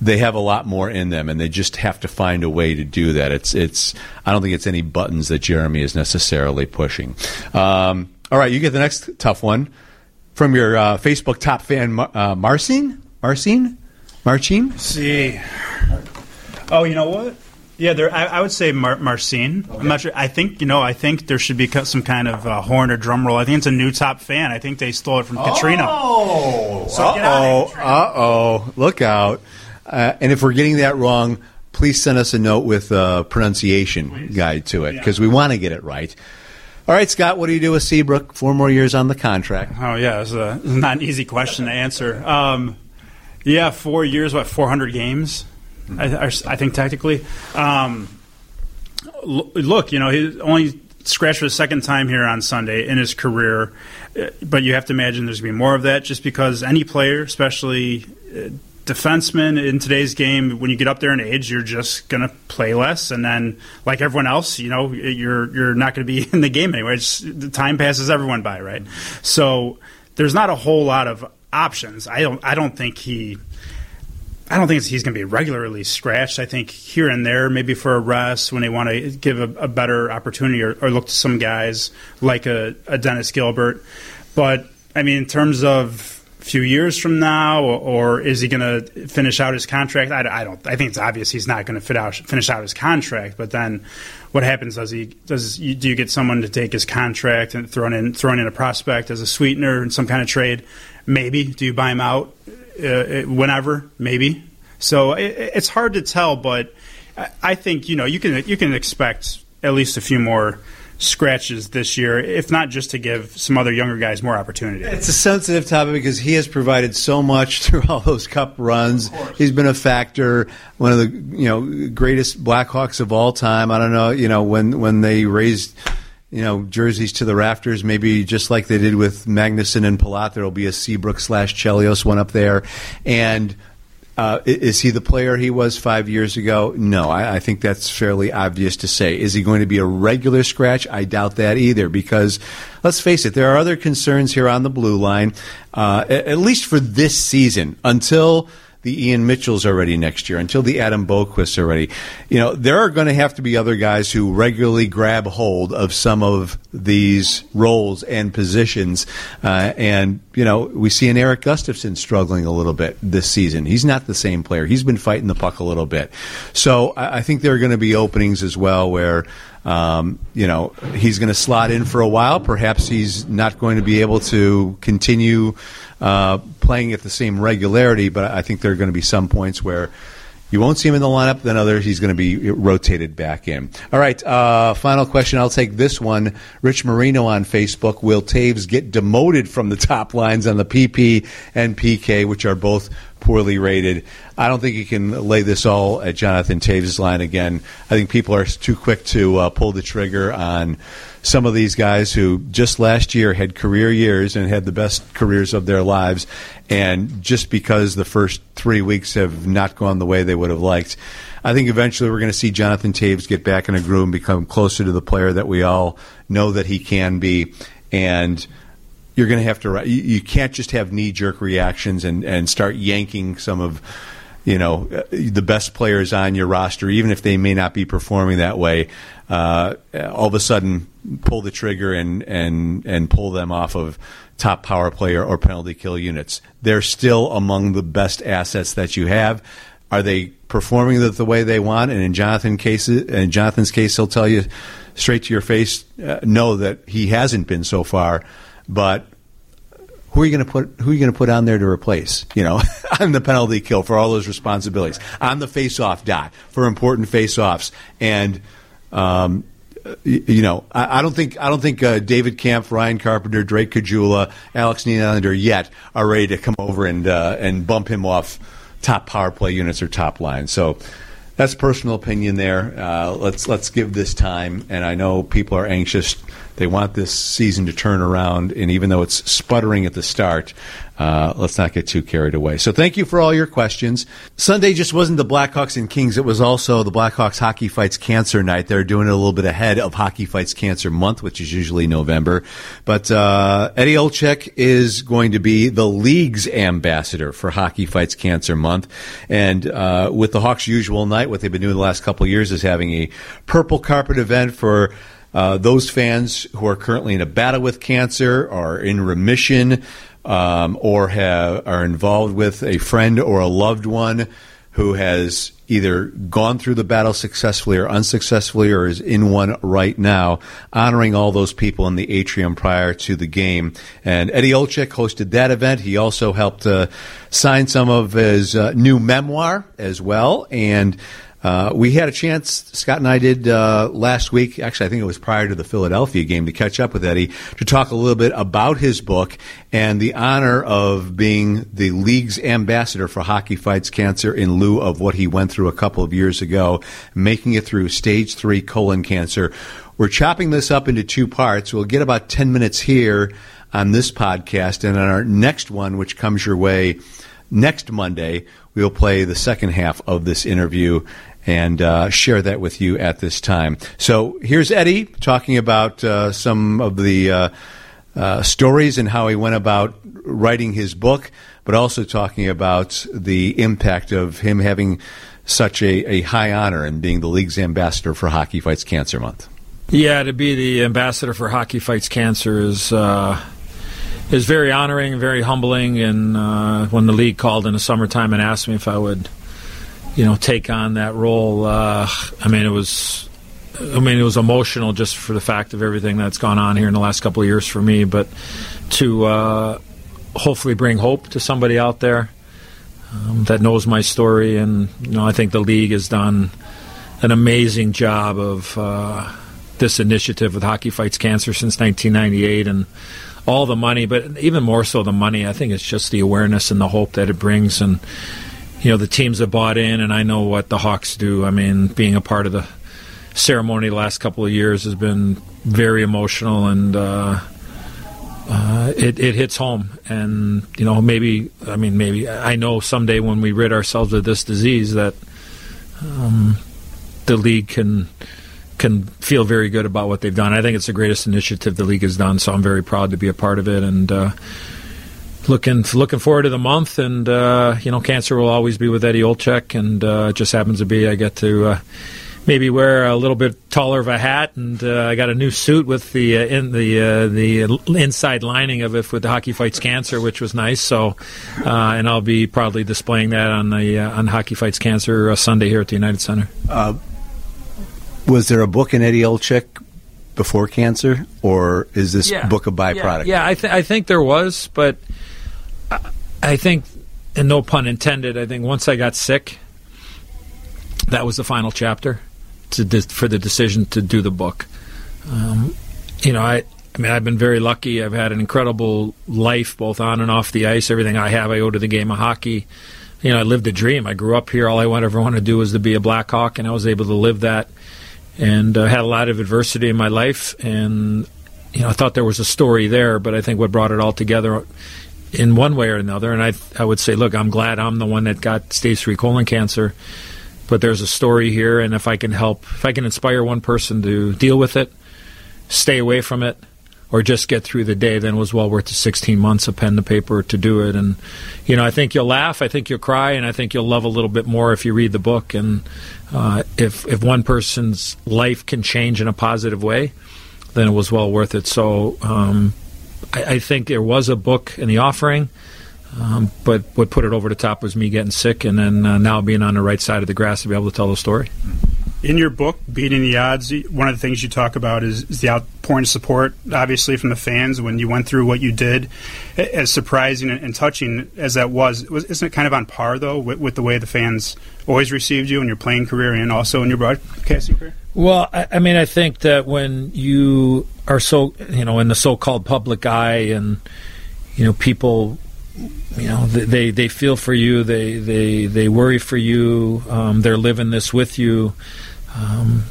they have a lot more in them, and they just have to find a way to do that. It's it's. I don't think it's any buttons that Jeremy is necessarily pushing. Um, all right, you get the next tough one from your uh, Facebook top fan, uh, Marcin. Marcin, Marcin. See. Oh, you know what? Yeah, there. I, I would say Mar- Marcin. Okay. I'm not sure. I think you know. I think there should be some kind of uh, horn or drum roll. I think it's a new top fan. I think they stole it from oh. Katrina. Oh, so uh oh, uh oh, look out! Uh, and if we're getting that wrong, please send us a note with a pronunciation please. guide to it because yeah. we want to get it right. All right, Scott, what do you do with Seabrook? Four more years on the contract. Oh, yeah, it's, not an easy question to answer. Um, yeah, four years, what, 400 games, mm-hmm. I, I, think, technically. Um, look, you know, he only scratched for the second time here on Sunday in his career, uh, but you have to imagine there's going to be more of that just because any player, especially defenseman in today's game, when you get up there in age, you're just going to play less, and then like everyone else, you know, you're you're not going to be in the game anyway. It's, the time passes everyone by, right? So there's not a whole lot of options. I don't I don't think he. I don't think he's going to be regularly scratched. I think here and there, maybe for a rest when they want to give a, a better opportunity or, or, look to some guys like a, a Dennis Gilbert. But I mean, in terms of few years from now, or, or is he going to finish out his contract? I, I, don't. I think it's obvious he's not going to finish out his contract. But then, what happens? Does he? Does you, do you get someone to take his contract and throw in thrown in a prospect as a sweetener in some kind of trade? Maybe. Do you buy him out uh, whenever? Maybe. So it, it's hard to tell, but I think you know you can you can expect at least a few more scratches this year, if not just to give some other younger guys more opportunity. It's a sensitive topic because he has provided so much through all those cup runs. He's been a factor, one of the you know greatest Blackhawks of all time. I don't know, you know when when they raised you know, jerseys to the rafters, maybe just like they did with Magnuson and Pilote. There will be a Seabrook slash Chelios one up there. And uh, is he the player he was five years ago? No, I, I, think that's fairly obvious to say. Is he going to be a regular scratch? I doubt that either because, let's face it, there are other concerns here on the blue line, uh, at, at least for this season until – the Ian Mitchells are ready next year, until the Adam Boqvists are ready. You know, there are going to have to be other guys who regularly grab hold of some of these roles and positions. Uh, and, you know, we see an Erik Gustafsson struggling a little bit this season. He's not the same player. He's been fighting the puck a little bit. So I, I think there are going to be openings as well where um, you know, he's going to slot in for a while. Perhaps he's not going to be able to continue uh, playing at the same regularity, but I think there are going to be some points where you won't see him in the lineup. Then others, he's going to be rotated back in. All right, uh, final question. I'll take this one. Rich Marino on Facebook. Will Toews get demoted from the top lines on the PP and PK, which are both poorly rated? I don't think you can lay this all at Jonathan Toews' line again. I think people are too quick to uh, pull the trigger on some of these guys who just last year had career years and had the best careers of their lives, and just because the first three weeks have not gone the way they would have liked, I think eventually we're going to see Jonathan Toews get back in a groove and become closer to the player that we all know that he can be, and you're going to have to. You can't just have knee jerk reactions and and start yanking some of you know the best players on your roster, even if they may not be performing that way. Uh, all of a sudden, pull the trigger and and and pull them off of top power player or penalty kill units. They're still among the best assets that you have. Are they performing the, the way they want? And in Jonathan case, in Jonathan's case, he'll tell you straight to your face, uh, no, that he hasn't been so far. But who are you going to put? Who are you going to put on there to replace? You know, on the penalty kill for all those responsibilities, on the face-off dot for important face-offs, and um, you know, I, I, don't think I don't think uh, David Kampf, Ryan Carpenter, Drake Caggiula, Alex Nylander yet are ready to come over and uh, and bump him off top power play units or top line. So that's personal opinion there. Uh, let's let's give this time, and I know people are anxious. They want this season to turn around, and even though it's sputtering at the start, uh, let's not get too carried away. So thank you for all your questions. Sunday just wasn't the Blackhawks and Kings; it was also the Blackhawks Hockey Fights Cancer Night. They're doing it a little bit ahead of Hockey Fights Cancer Month, which is usually November. But uh, Eddie Olczyk is going to be the league's ambassador for Hockey Fights Cancer Month, and uh, with the Hawks' usual night, what they've been doing the last couple of years is having a purple carpet event for. Uh, those fans who are currently in a battle with cancer or in remission um, or have, are involved with a friend or a loved one who has either gone through the battle successfully or unsuccessfully or is in one right now, honoring all those people in the atrium prior to the game. And Eddie Olczyk hosted that event. He also helped uh, sign some of his uh, new memoir as well. And uh, we had a chance, Scott and I did uh, last week, actually, I think it was prior to the Philadelphia game, to catch up with Eddie to talk a little bit about his book and the honor of being the league's ambassador for Hockey Fights Cancer in lieu of what he went through a couple of years ago, making it through stage three colon cancer. We're chopping this up into two parts. We'll get about 10 minutes here on this podcast, and on our next one, which comes your way next Monday, we'll play the second half of this interview and uh, share that with you at this time. So here's Eddie talking about uh, some of the uh, uh, stories and how he went about writing his book, but also talking about the impact of him having such a, a high honor and being the league's ambassador for Hockey Fights Cancer Month. Yeah, to be the ambassador for Hockey Fights Cancer is uh, is very honoring, very humbling. And uh, when the league called in the summertime and asked me if I would you know, take on that role. Uh, I mean, it was, I mean, it was emotional just for the fact of everything that's gone on here in the last couple of years for me. But to uh, hopefully bring hope to somebody out there um, that knows my story, and you know, I think the league has done an amazing job of uh, this initiative with Hockey Fights Cancer since 1998, and all the money, but even more so the money. I think it's just the awareness and the hope that it brings, and you know the teams have bought in, and I know what the Hawks do. I mean, being a part of the ceremony the last couple of years has been very emotional, and uh, uh, it, it hits home. And you know, maybe I mean, maybe I know someday when we rid ourselves of this disease that um, the league can can feel very good about what they've done. I think it's the greatest initiative the league has done, so I'm very proud to be a part of it. And uh, looking looking forward to the month, and uh, you know, cancer will always be with Eddie Olczyk, and uh, it just happens to be I get to uh, maybe wear a little bit taller of a hat, and uh, I got a new suit with the uh, in the uh, the inside lining of it with the Hockey Fights Cancer, which was nice. So, and I'll be proudly displaying that on the on Hockey Fights Cancer Sunday here at the United Center. was there a book in Eddie Olczyk before cancer, or is this yeah. book a byproduct? Yeah, yeah I, th- I think there was, but I think, and no pun intended, I think once I got sick, that was the final chapter for the decision to do the book. Um, you know, I, I mean, I've been very lucky. I've had an incredible life, both on and off the ice. Everything I have, I owe to the game of hockey. You know, I lived a dream. I grew up here. All I ever wanted to do was to be a Blackhawk, and I was able to live that. and uh, had a lot of adversity in my life, and you know I thought there was a story there, but I think what brought it all together in one way or another, and I I would say, look, I'm glad I'm the one that got stage three colon cancer, but there's a story here, and if I can help, if I can inspire one person to deal with it, stay away from it, or just get through the day, then it was well worth the 16 months of pen to paper to do it. And you know, I think you'll laugh, I think you'll cry, and I think you'll love a little bit more if you read the book. And uh, if if one person's life can change in a positive way, then it was well worth it. So um, I, I think there was a book in the offering. Um, but what put it over the top was me getting sick, and then uh, now being on the right side of the grass to be able to tell the story. In your book, Beating the Odds, one of the things you talk about is, is the outpouring of support, obviously, from the fans when you went through what you did. As surprising and, touching as that was, was, isn't it kind of on par, though, with, with, the way the fans always received you in your playing career and also in your broadcasting career? Well, I, I mean, I think that when you are so, you know, in the so called public eye and, you know, people you know they they feel for you they they they worry for you um, they're living this with you um,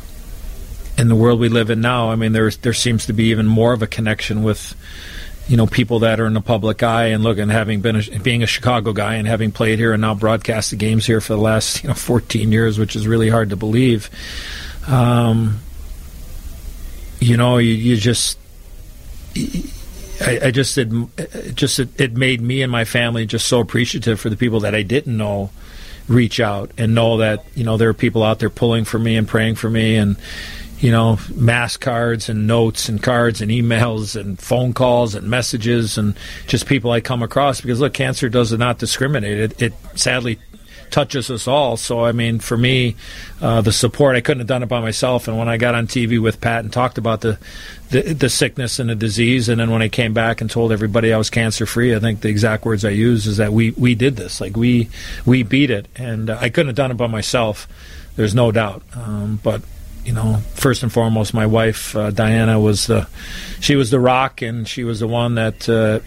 in the world we live in now I mean there there seems to be even more of a connection with you know people that are in the public eye and look and having been a, being a Chicago guy and having played here and now broadcast the games here for the last you know 14 years which is really hard to believe um, you know you, you just I, I just it, just it, it made me and my family just so appreciative for the people that I didn't know reach out and know that you know there are people out there pulling for me and praying for me and you know mass cards and notes and cards and emails and phone calls and messages and just people I come across because look cancer does not discriminate. It, it sadly touches us all. So, I mean, for me, uh, the support, I couldn't have done it by myself. And when I got on TV with Pat and talked about the, the, the sickness and the disease, and then when I came back and told everybody I was cancer free, I think the exact words I used is that we, we did this. Like, we, we beat it. And uh, I couldn't have done it by myself. There's no doubt. Um, but you know, first and foremost, my wife uh, Diana was the, she was the rock, and she was the one that uh,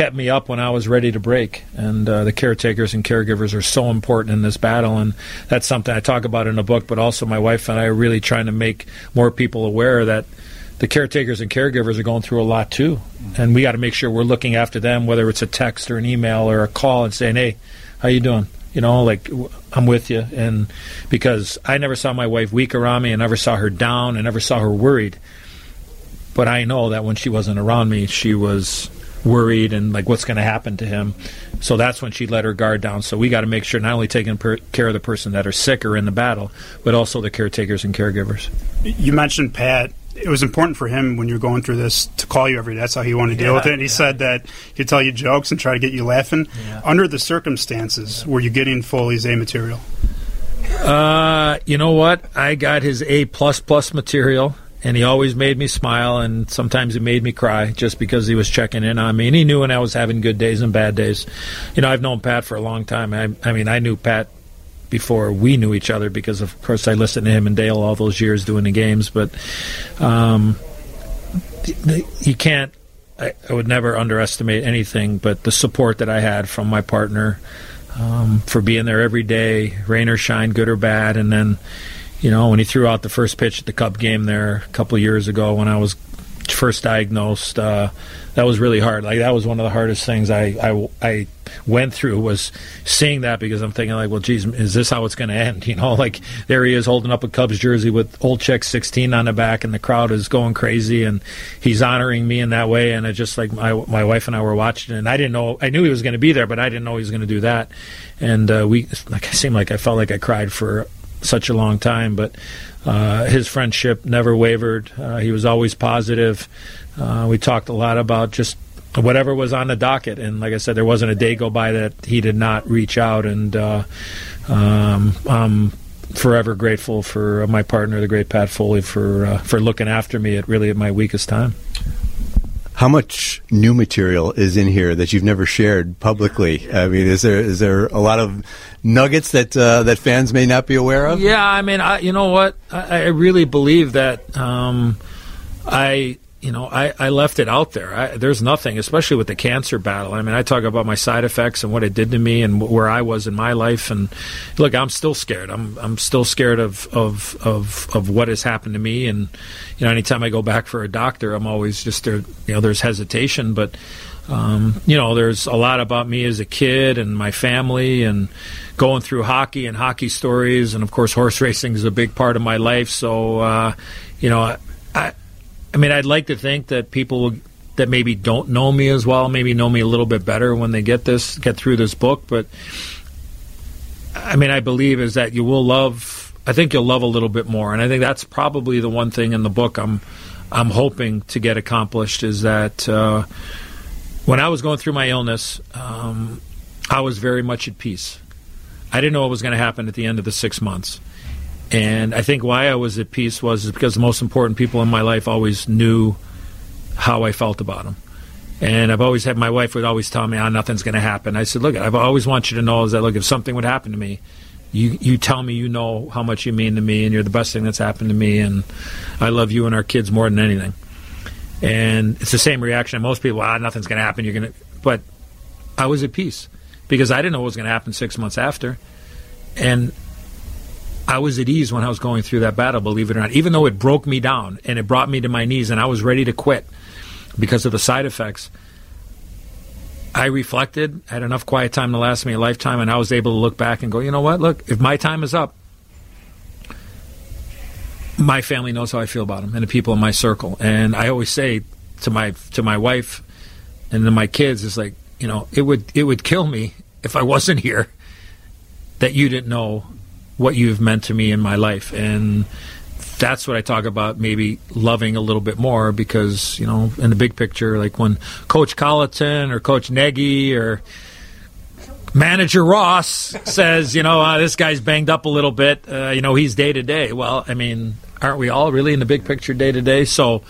kept me up when I was ready to break. And uh, the caretakers and caregivers are so important in this battle, and that's something I talk about in the book. But also, my wife and I are really trying to make more people aware that the caretakers and caregivers are going through a lot too, and we got to make sure we're looking after them, whether it's a text or an email or a call, and saying, "Hey, how you doing?" You know, like I'm with you, and because I never saw my wife weak around me, and never saw her down, and never saw her worried. But I know that when she wasn't around me, she was worried and like what's going to happen to him. So that's when she let her guard down. So we got to make sure not only taking per- care of the person that are sick or in the battle, but also the caretakers and caregivers. You mentioned Pat. It was important for him when you're going through this to call you every day. That's how he wanted to deal Yeah, with it. And he yeah. said that he'd tell you jokes and try to get you laughing. Yeah. Under the circumstances, were you getting Foley's A material? Uh, you know what? I got his A plus plus material, and he always made me smile, and sometimes he made me cry just because he was checking in on me, and he knew when I was having good days and bad days. You know, I've known Pat for a long time. I, I mean, I knew Pat before we knew each other because, of course, I listened to him and Dale all those years doing the games. But um, you can't. I, I would never underestimate anything, but the support that I had from my partner um, for being there every day, rain or shine, good or bad. And then, you know, when he threw out the first pitch at the Cub game there a couple years ago when I was first diagnosed, uh, that was really hard. Like that was one of the hardest things I, I, I went through was seeing that because I'm thinking like, well, geez, is this how it's going to end? You know, like there he is holding up a Cubs jersey with Olczyk 16 on the back, and the crowd is going crazy, and he's honoring me in that way. And it just like my my wife and I were watching, and I didn't know I knew he was going to be there, but I didn't know he was going to do that. And uh, we like I seemed like I felt like I cried for such a long time, but uh, his friendship never wavered. Uh, he was always positive. Uh, we talked a lot about just whatever was on the docket, and like I said, there wasn't a day go by that he did not reach out. And uh, um, I'm forever grateful for my partner, the great Pat Foley, for uh, for looking after me at really at my weakest time. How much new material is in here that you've never shared publicly? I mean, is there is there a lot of nuggets that uh, that fans may not be aware of? Yeah, I mean, I, you know what? I, I really believe that um, I you know, I, I left it out there. I, there's nothing, especially with the cancer battle. I mean, I talk about my side effects and what it did to me and where I was in my life. And look, I'm still scared. I'm I'm still scared of of of, of what has happened to me. And you know, anytime I go back for a doctor, I'm always just there. You know, there's hesitation, but. Um, you know, there's a lot about me as a kid and my family and going through hockey and hockey stories. And of course, horse racing is a big part of my life. So, uh, you know, I, I mean, I'd like to think that people that maybe don't know me as well, maybe know me a little bit better when they get this, get through this book. But I mean, I believe is that you will love. I think you'll love a little bit more, and I think that's probably the one thing in the book I'm, I'm hoping to get accomplished is that. Uh, when I was going through my illness, um, I was very much at peace. I didn't know what was going to happen at the end of the six months. And I think why I was at peace was because the most important people in my life always knew how I felt about them. And I've always had my wife would always tell me, "Oh, nothing's going to happen." I said, "Look, I've always want you to know is that look, if something would happen to me, you you tell me you know how much you mean to me, and you're the best thing that's happened to me, and I love you and our kids more than anything." And it's the same reaction. Most people, ah, nothing's going to happen. You're going to, but I was at peace because I didn't know what was going to happen six months after, and I was at ease when I was going through that battle. Believe it or not, even though it broke me down and it brought me to my knees, and I was ready to quit because of the side effects. I reflected, had enough quiet time to last me a lifetime, and I was able to look back and go, you know what? Look, if my time is up, my family knows how I feel about them and the people in my circle. And I always say to my to my wife and to my kids, is like, you know, it would it would kill me if I wasn't here that you didn't know what you've meant to me in my life. And that's what I talk about maybe loving a little bit more because, you know, in the big picture, like when Coach Colliton or Coach Nagy or manager Ross says, you know, uh, this guy's banged up a little bit. Uh, you know, he's day to day. Well, I mean, aren't we all really in the big picture day to day? So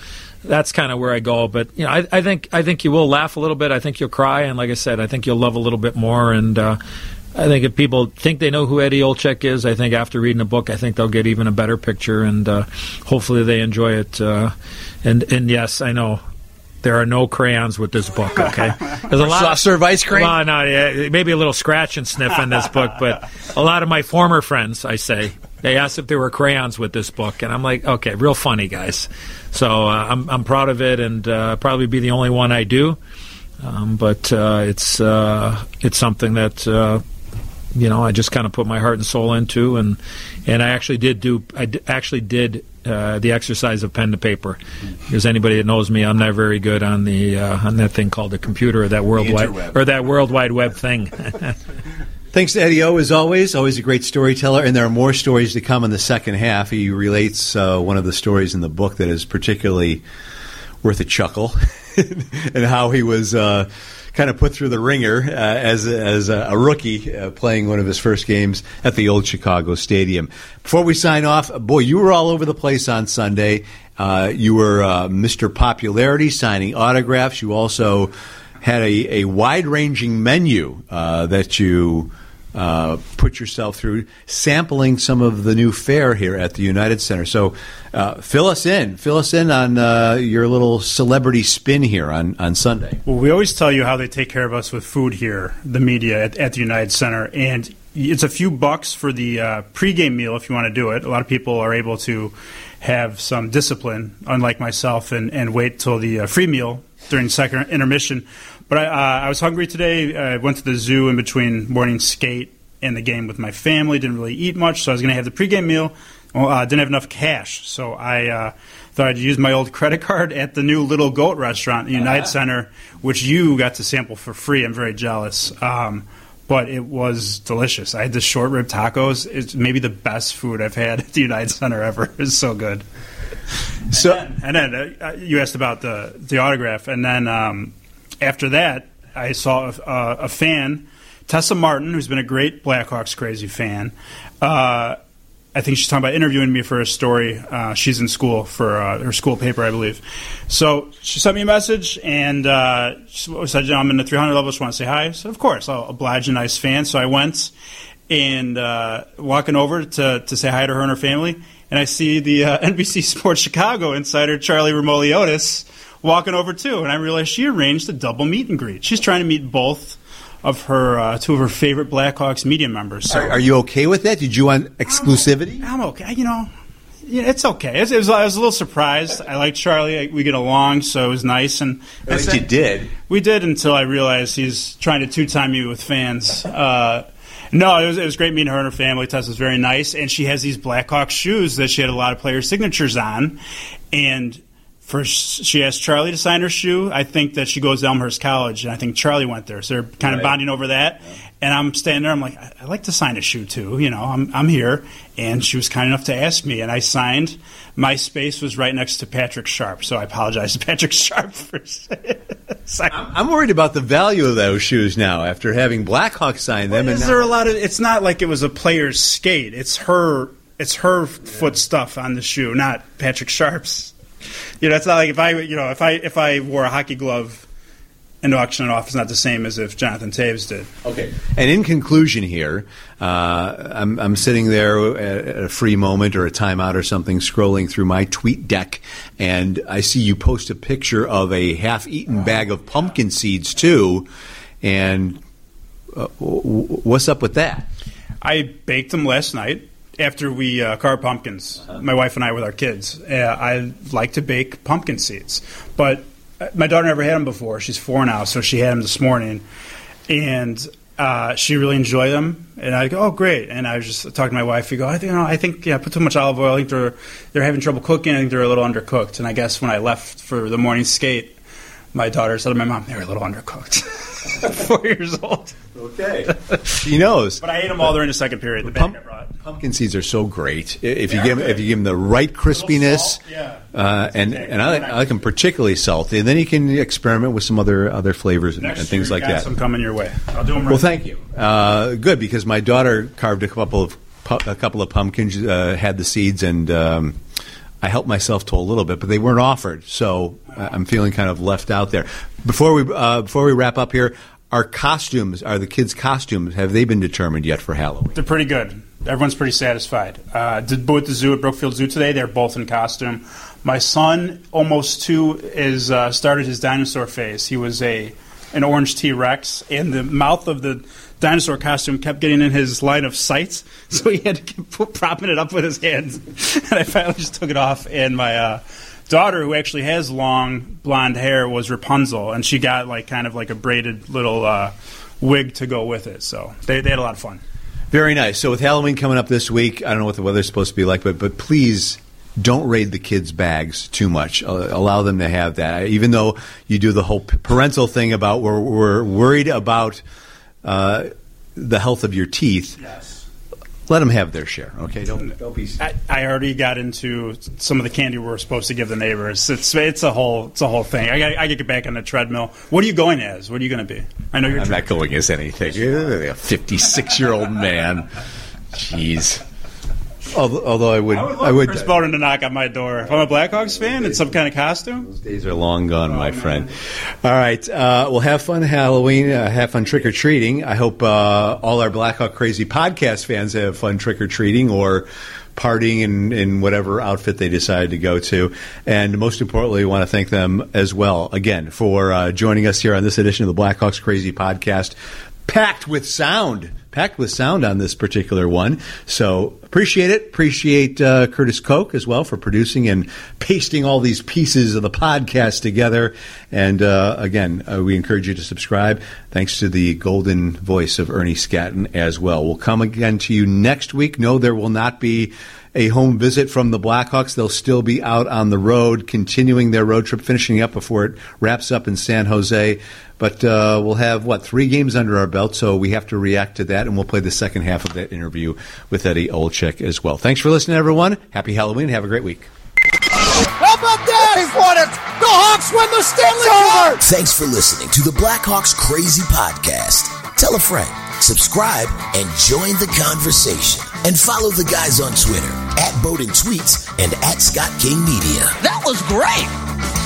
that's kind of where I go. But you know, I, I, think I think you will laugh a little bit. I think you'll cry, and like I said, I think you'll love a little bit more. And uh, I think if people think they know who Eddie Olczyk is, I think after reading the book, I think they'll get even a better picture, and uh, hopefully they enjoy it. Uh, and and yes, I know there are no crayons with this book. Okay, there's a lot soft serve ice cream. Well, no, yeah, maybe a little scratch and sniff in this book, but a lot of my former friends, I say, they asked if there were crayons with this book, and I'm like, okay, real funny, guys. So uh, I'm I'm proud of it, and uh, probably be the only one I do. Um, but uh, it's uh, it's something that uh, you know I just kind of put my heart and soul into, and and I actually did do I d- actually did uh, the exercise of pen to paper. Because anybody that knows me, I'm not very good on the uh, on that thing called the computer or that world worldwide or that world wide web thing. Thanks to Eddie O, as always. Always a great storyteller, and there are more stories to come in the second half. He relates uh, one of the stories in the book that is particularly worth a chuckle, and how he was uh, kind of put through the ringer uh, as as a, a rookie uh, playing one of his first games at the old Chicago Stadium. Before we sign off, boy, you were all over the place on Sunday. Uh, you were uh, Mr. Popularity, signing autographs. You also had a, a wide ranging menu uh, that you uh, put yourself through sampling some of the new fare here at the United Center. So, uh, fill us in, fill us in on uh, your little celebrity spin here on, on Sunday. Well, we always tell you how they take care of us with food here, the media at, at the United Center, and it's a few bucks for the uh, pregame meal if you want to do it. A lot of people are able to have some discipline, unlike myself, and, and wait till the uh, free meal during second intermission. But I, uh, I was hungry today. I went to the zoo in between morning skate and the game with my family. Didn't really eat much, so I was going to have the pregame meal. Well, uh, didn't have enough cash, so I uh, thought I'd use my old credit card at the new Little Goat restaurant, the United uh-huh. Center, which you got to sample for free. I'm very jealous. Um, but it was delicious. I had the short rib tacos. It's maybe the best food I've had at the United Center ever. It's so good. So, and then, and then uh, you asked about the the autograph, and then um, after that, I saw a, uh, a, fan, Tessa Martin, who's been a great Blackhawks crazy fan. Uh, I think she's talking about interviewing me for a story. Uh, she's in school for uh, her school paper, I believe. So she sent me a message and uh, said, I'm in the 300 level. Just want to say hi. So, of course, I'll oblige a nice fan. So I went and uh, walking over to, to say hi to her and her family. And I see the NBC Sports Chicago insider, Charlie Roumeliotis walking over too, and I realized she arranged a double meet and greet. She's trying to meet both of her uh, two of her favorite Blackhawks media members. So Are, are you okay with that? Did you want exclusivity? I'm okay. You know, yeah, it's okay. It was, it was, I was a little surprised. I like Charlie. We get along, so it was nice. And At least you did. We did until I realized he's trying to two-time me with fans. Uh, no, it was, it was great meeting her and her family. Tess was very nice, and she has these Blackhawks shoes that she had a lot of player signatures on, and. First, she asked Charlie to sign her shoe. I think that she goes to Elmhurst College, and I think Charlie went there. So they're kind of Right. bonding over that. And I'm standing there. I'm like, I- I'd like to sign a shoe too. You know, I'm I'm here, and she was kind enough to ask me, and I signed. My space was right next to Patrick Sharp, so I apologize to Patrick Sharp for signing. I'm worried about the value of those shoes now after having Blackhawk sign them. and Is now- there a lot of? It's not like it was a player's skate. It's her. It's her foot stuff on the shoe, not Patrick Sharp's. You know, it's not like if I, you know, if I if I wore a hockey glove and auctioned it off, it's not the same as if Jonathan Toews did. Okay. And in conclusion, here, uh, I'm, I'm sitting there at, a free moment or a timeout or something, scrolling through my tweet deck, and I see you post a picture of a half-eaten bag of pumpkin seeds too. And uh, w- w- what's up with that? I baked them last night after we uh, carved pumpkins. My wife and I with our kids. Uh, I like to bake pumpkin seeds, but uh, my daughter never had them before. She's four now, so she had them this morning, and uh, she really enjoyed them. And I go, "Oh, great!" And I was just talking to my wife. We go, "I think, you know, I think, yeah, I put too much olive oil. I think they're they're having trouble cooking. I think they're a little undercooked." And I guess when I left for the morning skate, my daughter said to my mom, "They're a little undercooked." four years old. Okay. She knows. But I ate them all during the second period. The bag I brought. Pumpkin seeds are so great if you give 'em- if you give them the right crispiness, yeah. uh, and and I like, I like them particularly salty. And then you can experiment with some other other flavors and, and things year, like that. Some coming your way. I'll do them right. Well, thank you. Uh, good because my daughter carved a couple of pu- a couple of pumpkins, uh, had the seeds, and um, I helped myself to a little bit, but they weren't offered, so uh, I'm feeling kind of left out there. Before we uh, before we wrap up here, our costumes, are the kids' costumes, have they been determined yet for Halloween? They're pretty good. Everyone's pretty satisfied. Uh, did both the zoo at Brookfield Zoo today. They're both in costume. My son, almost two, is uh, started his dinosaur phase. He was a an orange T Rex, and the mouth of the dinosaur costume kept getting in his line of sight, so he had to keep propping it up with his hands. and I finally just took it off. And my uh, daughter, who actually has long blonde hair, was Rapunzel, and she got like kind of like a braided little uh, wig to go with it. So they, they had a lot of fun. Very nice. So with Halloween coming up this week, I don't know what the weather's supposed to be like, but but please don't raid the kids' bags too much. Uh, allow them to have that. Even though you do the whole parental thing about we're, we're worried about uh, the health of your teeth. Yes. Let them have their share. Okay. Don't don't be. I, I already got into some of the candy we're supposed to give the neighbors. It's it's a whole it's a whole thing. I got I get back on the treadmill. What are you going as? What are you going to be? I know you're. I'm not going as anything. You're a 56 year old man. Jeez. Although, although I would, I would. Chris Boden to knock on my door. If I'm a Blackhawks fan in some kind of costume. Those days are long gone, my friend. All right. Uh, well, have fun Halloween. Uh, have fun trick or treating. I hope uh, all our Blackhawk Crazy podcast fans have fun trick or treating or partying in, in whatever outfit they decide to go to. And most importantly, we want to thank them as well, again, for uh, joining us here on this edition of the Blackhawks Crazy podcast, packed with sound. Packed with sound on this particular one. So appreciate it. Appreciate uh, Curtis Koch as well for producing and pasting all these pieces of the podcast together. And uh, again, uh, we encourage you to subscribe. Thanks to the golden voice of Ernie Scatton as well. We'll come again to you next week. No, there will not be a home visit from the Blackhawks. They'll still be out on the road, continuing their road trip, finishing up before it wraps up in San Jose. But uh, we'll have, what, three games under our belt, so we have to react to that, and we'll play the second half of that interview with Eddie Olczyk as well. Thanks for listening, everyone. Happy Halloween. Have a great week. How about that? They've won it. The Hawks win the Stanley Cup. Thanks for listening to the Blackhawks Crazy Podcast. Tell a friend, subscribe, and join the conversation. And follow the guys on Twitter at Boden Tweets and at Scott King Media. That was great.